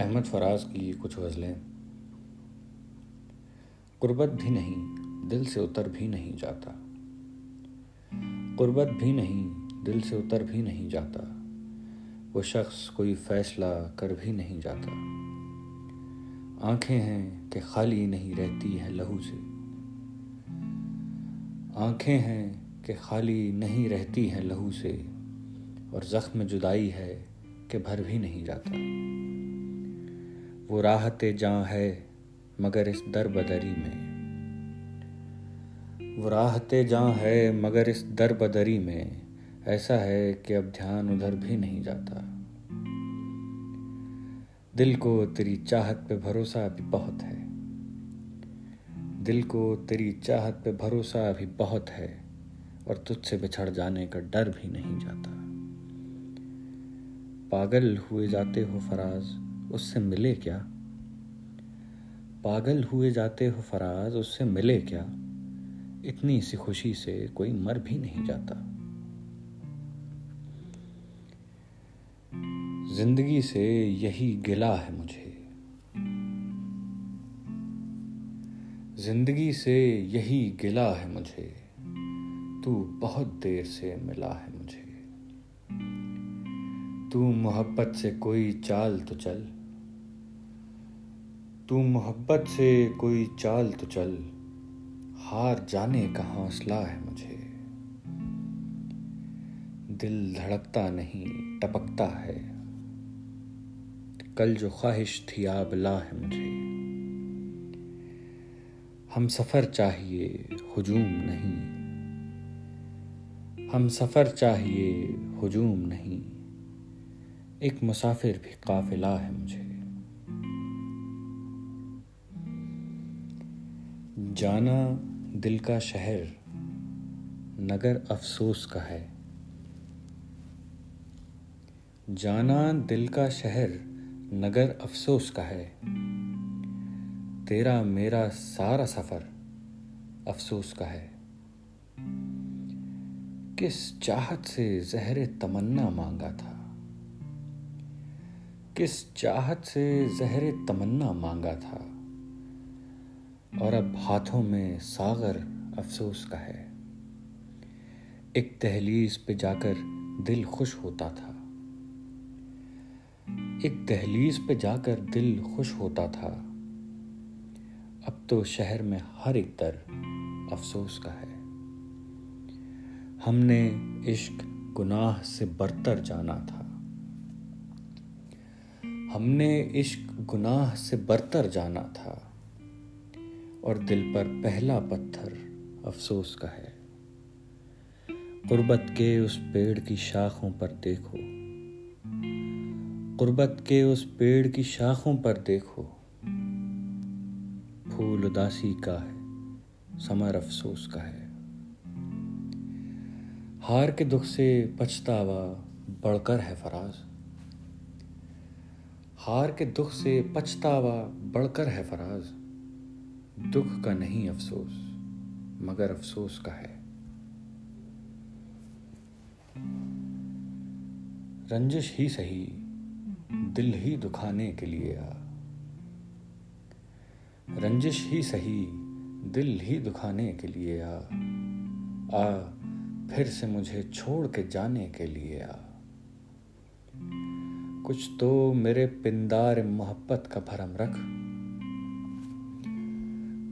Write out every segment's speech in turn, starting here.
अहमद फराज की कुछ गज़लें। कुर्बत भी नहीं, दिल से उतर भी नहीं जाता। कुर्बत भी नहीं, दिल से उतर भी नहीं जाता। वो शख्स कोई फैसला कर भी नहीं जाता। आँखें हैं कि खाली नहीं रहती हैं लहू से। आँखें हैं कि खाली नहीं रहती हैं लहू से। और ज़ख्म जुदाई है कि भर भी नहीं जाता। वो राहत जहाँ है, मगर इस दर बदरी में। वो राहत जहाँ है, मगर इस दर बदरी में। ऐसा है कि अब ध्यान उधर भी नहीं जाता। दिल को तेरी चाहत पे भरोसा भी बहुत है। दिल को तेरी चाहत पे भरोसा भी बहुत है, और तुझसे बिछड़ जाने का डर भी नहीं जाता। पागल हुए जाते हो फराज उससे मिले क्या? पागल हुए जाते हो फराज, उससे मिले क्या? इतनी सी खुशी से कोई मर भी नहीं जाता। ज़िंदगी से यही गिला है मुझे। ज़िंदगी से यही गिला है मुझे। तू बहुत देर से मिला है मुझे। तू मोहब्बत से कोई चाल तो चल। तू मोहब्बत से कोई चाल तो चल। हार जाने का हौसला है मुझे। दिल धड़कता नहीं, टपकता है। कल जो ख्वाहिश थी आबला है मुझे। हम सफ़र चाहिए, हुजूम नहीं। हम सफ़र चाहिए, हुजूम नहीं। एक मुसाफिर भी काफिला है मुझे। जाना दिल का शहर, नगर अफसोस का है। जाना दिल का शहर, नगर अफसोस का है। तेरा मेरा सारा सफ़र अफसोस का है। किस चाहत से जहर तमन्ना मांगा था? किस चाहत से जहर तमन्ना मांगा था? और अब हाथों में सागर अफसोस का है। एक तहलीज पे जाकर दिल खुश होता था। एक तहलीज पे जाकर दिल खुश होता था। अब तो शहर में हर एक दर अफसोस का है। हमने इश्क गुनाह से बरतर जाना था। हमने इश्क गुनाह से बरतर जाना था। और दिल पर पहला पत्थर अफसोस का है। गुर्बत के उस पेड़ की शाखों पर देखो। गुर्बत के उस पेड़ की शाखों पर देखो। फूल उदासी का है, समर अफसोस का है। हार के दुख से पछतावा बढ़कर है फराज। हार के दुख से पछतावा बढ़कर है फराज। दुख का नहीं अफसोस, मगर अफसोस का है। रंजिश ही सही, दिल ही दुखाने के लिए आ। रंजिश ही सही, दिल ही दुखाने के लिए आ। आ, फिर से मुझे छोड़ के जाने के लिए आ। कुछ तो मेरे पिंदार मोहब्बत का भरम रख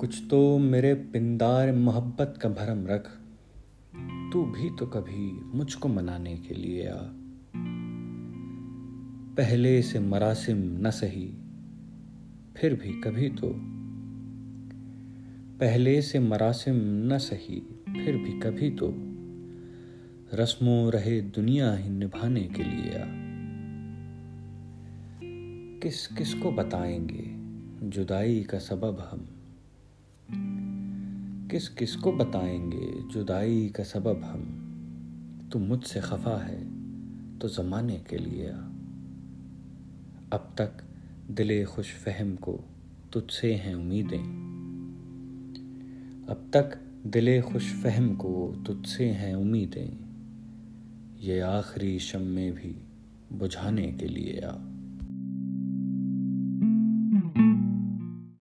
कुछ तो मेरे पिंदार मोहब्बत का भरम रख। तू भी तो कभी मुझको मनाने के लिए आ। पहले से मरासिम न सही, फिर भी कभी तो। पहले से मरासिम न सही, फिर भी कभी तो। रस्मों रहे दुनिया ही निभाने के लिए आ। किस किस को बताएँगे, जुदाई का सबब हम? किस किस को बताएँगे? जुदाई का सबब हम। तू मुझसे खफा है तो ज़माने के लिए अब तक दिले खुश फहम को तुझसे हैं उम्मीदें। अब तक दिले खुश फहम को तुझसे हैं उम्मीदें। ये आखिरी शम में भी बुझाने के लिए आ।